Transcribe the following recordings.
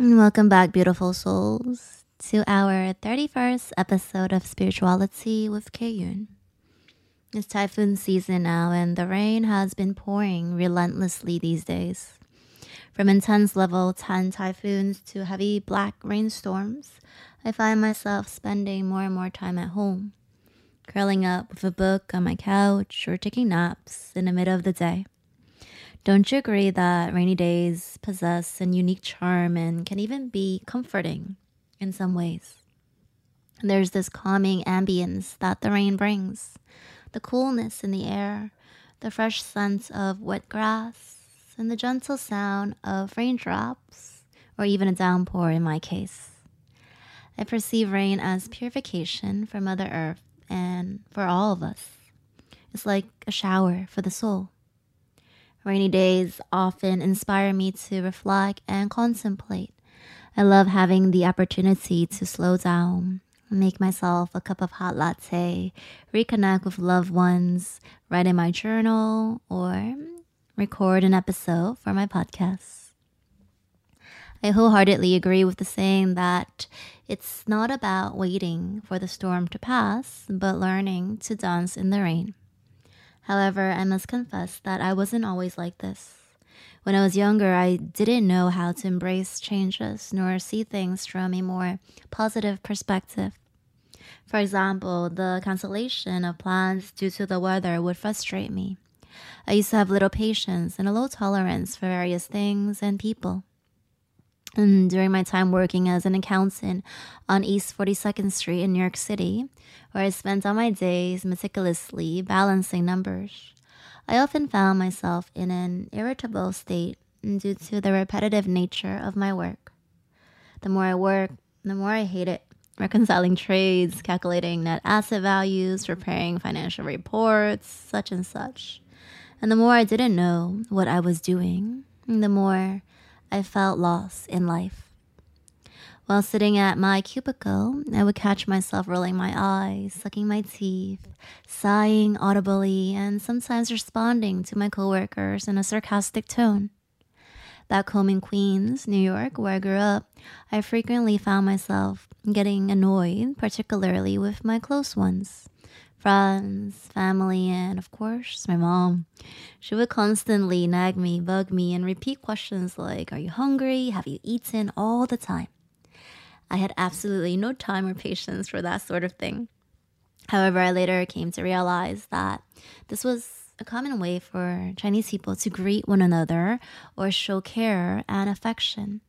Welcome back, beautiful souls, to our 31st episode of Spirituality with Kayun. It's typhoon season now, and the rain has been pouring relentlessly these days. From intense level 10 typhoons to heavy black rainstorms, I find myself spending more and more time at home, curling up with a book on my couch or taking naps in the middle of the day. Don't you agree that rainy days possess a unique charm and can even be comforting in some ways? There's this calming ambience that the rain brings, the coolness in the air, the fresh scent of wet grass, and the gentle sound of raindrops, or even a downpour in my case. I perceive rain as purification for Mother Earth and for all of us. It's like a shower for the soul. Rainy days often inspire me to reflect and contemplate. I love having the opportunity to slow down, make myself a cup of hot latte, reconnect with loved ones, write in my journal, or record an episode for my podcast. I wholeheartedly agree with the saying that it's not about waiting for the storm to pass, but learning to dance in the rain. However, I must confess that I wasn't always like this. When I was younger, I didn't know how to embrace changes nor see things from a more positive perspective. For example, the cancellation of plans due to the weather would frustrate me. I used to have little patience and a low tolerance for various things and people. And during my time working as an accountant on East 42nd Street in New York City, where I spent all my days meticulously balancing numbers, I often found myself in an irritable state due to the repetitive nature of my work. The more I work, the more I hate it. Reconciling trades, calculating net asset values, preparing financial reports, such and such. And the more I didn't know what I was doing, the more I felt lost in life. While sitting at my cubicle, I would catch myself rolling my eyes, sucking my teeth, sighing audibly, and sometimes responding to my coworkers in a sarcastic tone. Back home in Queens, New York, where I grew up, I frequently found myself getting annoyed, particularly with my close ones friends, family, and of course, my mom. She would constantly nag me, bug me, and repeat questions like, Are you hungry? Have you eaten? all the time. I had absolutely no time or patience for that sort of thing. However, I later came to realize that this was a common way for Chinese people to greet one another or show care and affection.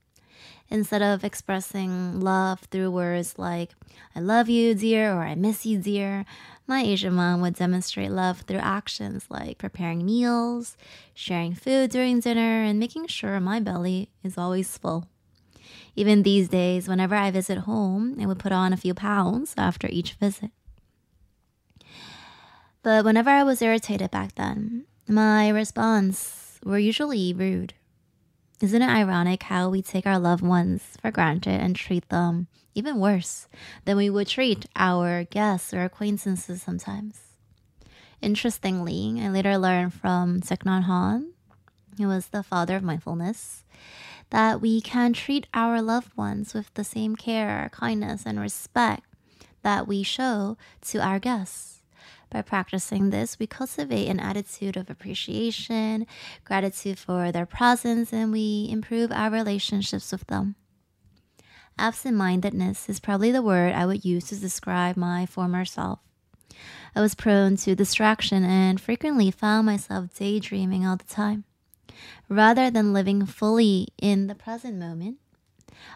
Instead of expressing love through words like, I love you, dear, or I miss you, dear, my Asian mom would demonstrate love through actions like preparing meals, sharing food during dinner, and making sure my belly is always full. Even these days, whenever I visit home, I would put on a few pounds after each visit. But whenever I was irritated back then, my response were usually rude. Isn't it ironic how we take our loved ones for granted and treat them even worse than we would treat our guests or acquaintances sometimes? Interestingly, I later learned from Thich Nhat Hanh, who was the father of mindfulness, that we can treat our loved ones with the same care, kindness, and respect that we show to our guests. By practicing this, we cultivate an attitude of appreciation, gratitude for their presence, and we improve our relationships with them. Absent mindedness is probably the word I would use to describe my former self. I was prone to distraction and frequently found myself daydreaming all the time. Rather than living fully in the present moment,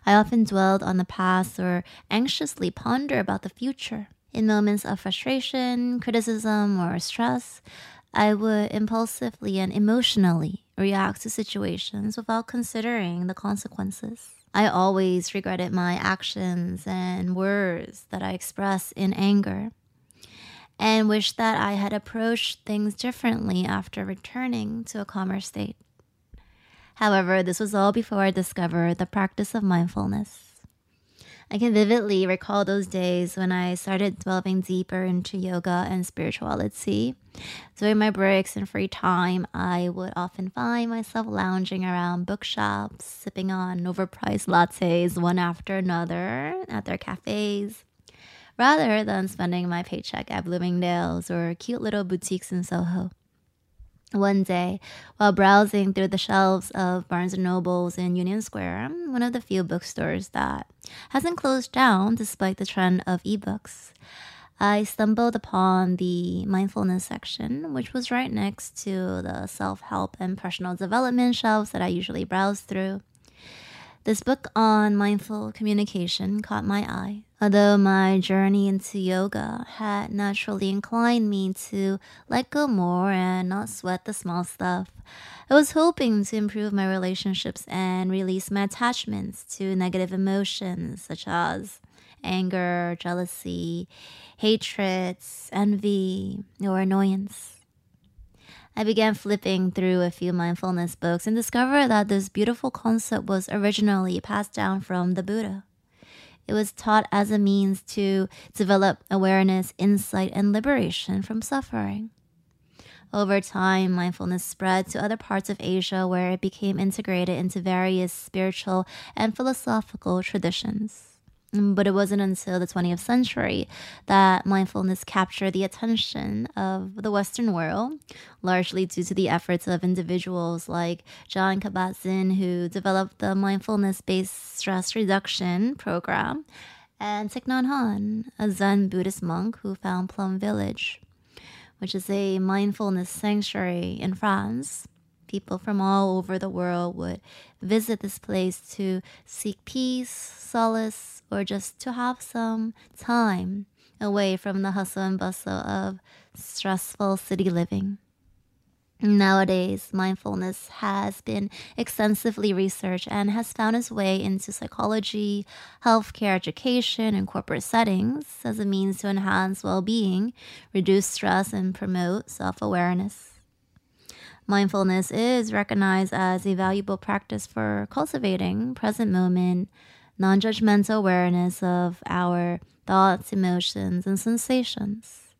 I often dwelled on the past or anxiously pondered about the future. In moments of frustration, criticism, or stress, I would impulsively and emotionally react to situations without considering the consequences. I always regretted my actions and words that I expressed in anger and wished that I had approached things differently after returning to a calmer state. However, this was all before I discovered the practice of mindfulness. I can vividly recall those days when I started delving deeper into yoga and spirituality. During my breaks and free time, I would often find myself lounging around bookshops, sipping on overpriced lattes one after another at their cafes, rather than spending my paycheck at Bloomingdale's or cute little boutiques in Soho. One day, while browsing through the shelves of Barnes & Nobles in Union Square, one of the few bookstores that hasn't closed down despite the trend of ebooks, I stumbled upon the mindfulness section, which was right next to the self help and personal development shelves that I usually browse through. This book on mindful communication caught my eye. Although my journey into yoga had naturally inclined me to let go more and not sweat the small stuff, I was hoping to improve my relationships and release my attachments to negative emotions such as anger, jealousy, hatred, envy, or annoyance. I began flipping through a few mindfulness books and discovered that this beautiful concept was originally passed down from the Buddha. It was taught as a means to develop awareness, insight, and liberation from suffering. Over time, mindfulness spread to other parts of Asia where it became integrated into various spiritual and philosophical traditions. Mm, but it wasn't until the 20th century that mindfulness captured the attention of the Western world, largely due to the efforts of individuals like Jon Kabat-Zinn, who developed the mindfulness-based stress reduction program, and Thich Nhat Hanh, a Zen Buddhist monk who found Plum Village, which is a mindfulness sanctuary in France people from all over the world would visit this place to seek peace, solace, or just to have some time away from the hustle and bustle of stressful city living. Nowadays, mindfulness has been extensively researched and has found its way into psychology, healthcare, education, and corporate settings as a means to enhance well being, reduce stress, and promote self awareness. Mindfulness is recognized as a valuable practice for cultivating present moment, non judgmental awareness of our thoughts, emotions, and sensations.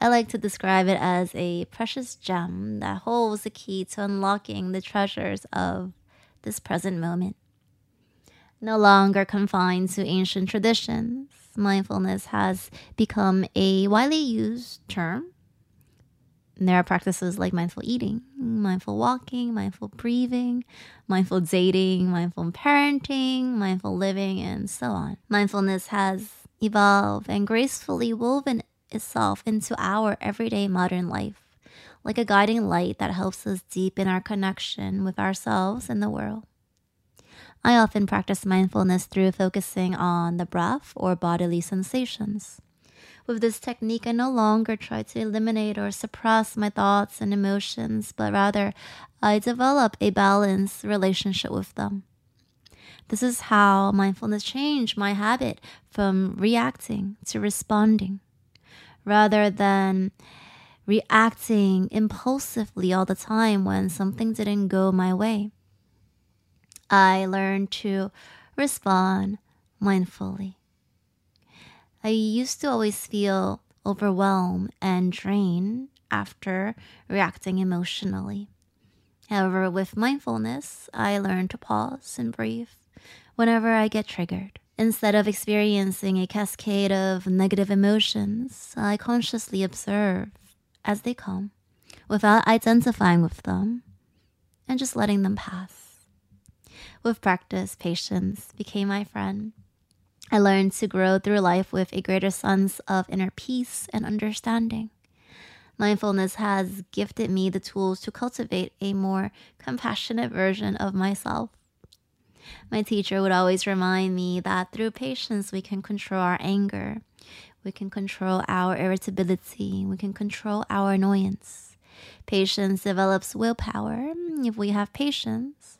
I like to describe it as a precious gem that holds the key to unlocking the treasures of this present moment. No longer confined to ancient traditions, mindfulness has become a widely used term and there are practices like mindful eating, mindful walking, mindful breathing, mindful dating, mindful parenting, mindful living, and so on. Mindfulness has evolved and gracefully woven itself into our everyday modern life, like a guiding light that helps us deepen our connection with ourselves and the world. I often practice mindfulness through focusing on the breath or bodily sensations. With this technique, I no longer try to eliminate or suppress my thoughts and emotions, but rather I develop a balanced relationship with them. This is how mindfulness changed my habit from reacting to responding rather than reacting impulsively all the time when something didn't go my way. I learned to respond mindfully. I used to always feel overwhelmed and drained after reacting emotionally. However, with mindfulness, I learned to pause and breathe whenever I get triggered. Instead of experiencing a cascade of negative emotions, I consciously observe as they come without identifying with them and just letting them pass. With practice, patience became my friend I learned to grow through life with a greater sense of inner peace and understanding. Mindfulness has gifted me the tools to cultivate a more compassionate version of myself. My teacher would always remind me that through patience, we can control our anger, we can control our irritability, we can control our annoyance. Patience develops willpower. If we have patience,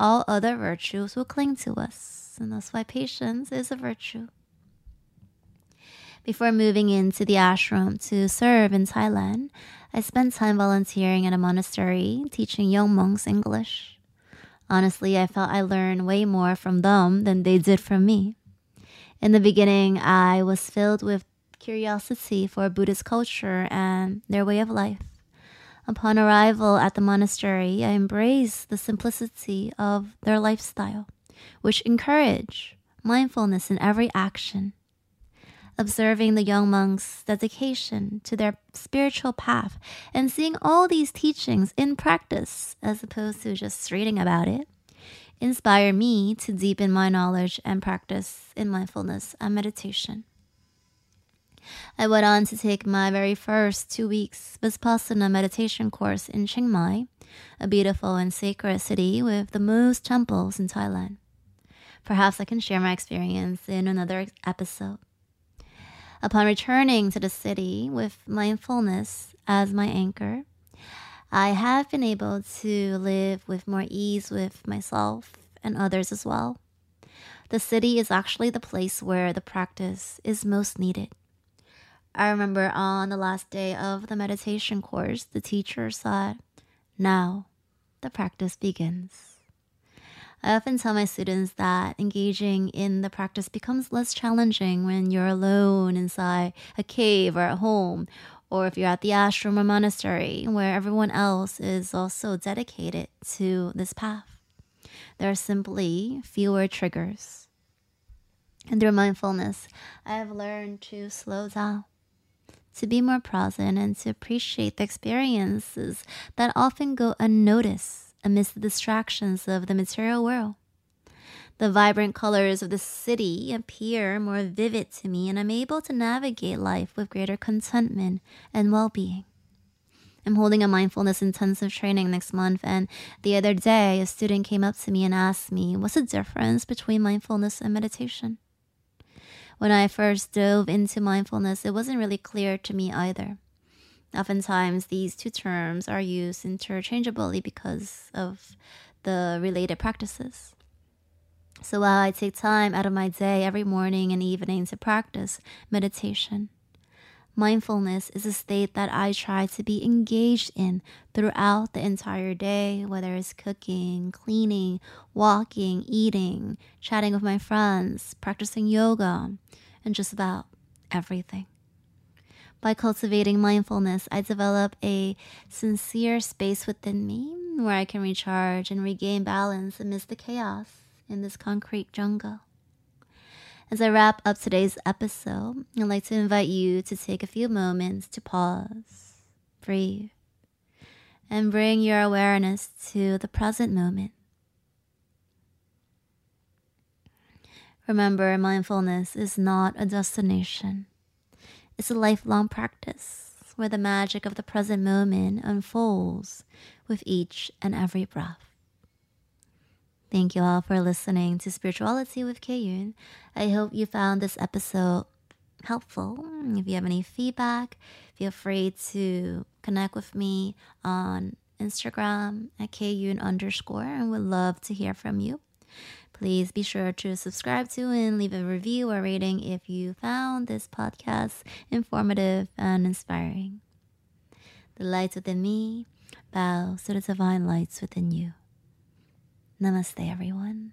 all other virtues will cling to us and that's why patience is a virtue. Before moving into the ashram to serve in Thailand, I spent time volunteering at a monastery teaching young monks English. Honestly, I felt I learned way more from them than they did from me. In the beginning, I was filled with curiosity for Buddhist culture and their way of life. Upon arrival at the monastery, I embraced the simplicity of their lifestyle, which encourage mindfulness in every action. Observing the young monks' dedication to their spiritual path and seeing all these teachings in practice as opposed to just reading about it inspire me to deepen my knowledge and practice in mindfulness and meditation. I went on to take my very first two weeks Vipassana meditation course in Chiang Mai, a beautiful and sacred city with the most temples in Thailand. Perhaps I can share my experience in another episode. Upon returning to the city with mindfulness as my anchor, I have been able to live with more ease with myself and others as well. The city is actually the place where the practice is most needed. I remember on the last day of the meditation course, the teacher said, Now the practice begins. I often tell my students that engaging in the practice becomes less challenging when you're alone inside a cave or at home, or if you're at the ashram or monastery where everyone else is also dedicated to this path. There are simply fewer triggers. And through mindfulness, I have learned to slow down to be more present and to appreciate the experiences that often go unnoticed amidst the distractions of the material world. The vibrant colors of the city appear more vivid to me, and I'm able to navigate life with greater contentment and well being. I'm holding a mindfulness intensive training next month, and the other day, a student came up to me and asked me, What's the difference between mindfulness and meditation? When I first dove into mindfulness, it wasn't really clear to me either. Oftentimes, these two terms are used interchangeably because of the related practices. So while I take time out of my day every morning and evening to practice meditation, mindfulness is a state that I try to be engaged in throughout the entire day, whether it's cooking, cleaning, walking, eating, chatting with my friends, practicing yoga, and just about everything. By cultivating mindfulness, I develop a sincere space within me where I can recharge and regain balance amidst the chaos in this concrete jungle. As I wrap up today's episode, I'd like to invite you to take a few moments to pause, breathe, and bring your awareness to the present moment. Remember, mindfulness is not a destination, it's a lifelong practice where the magic of the present moment unfolds with each and every breath. Thank you all for listening to Spirituality with Kayun. I hope you found this episode helpful. If you have any feedback, feel free to connect with me on Instagram at Kayun underscore and would love to hear from you. Please be sure to subscribe to and leave a review or rating if you found this podcast informative and inspiring. The lights within me bow to the divine lights within you. Namaste, everyone.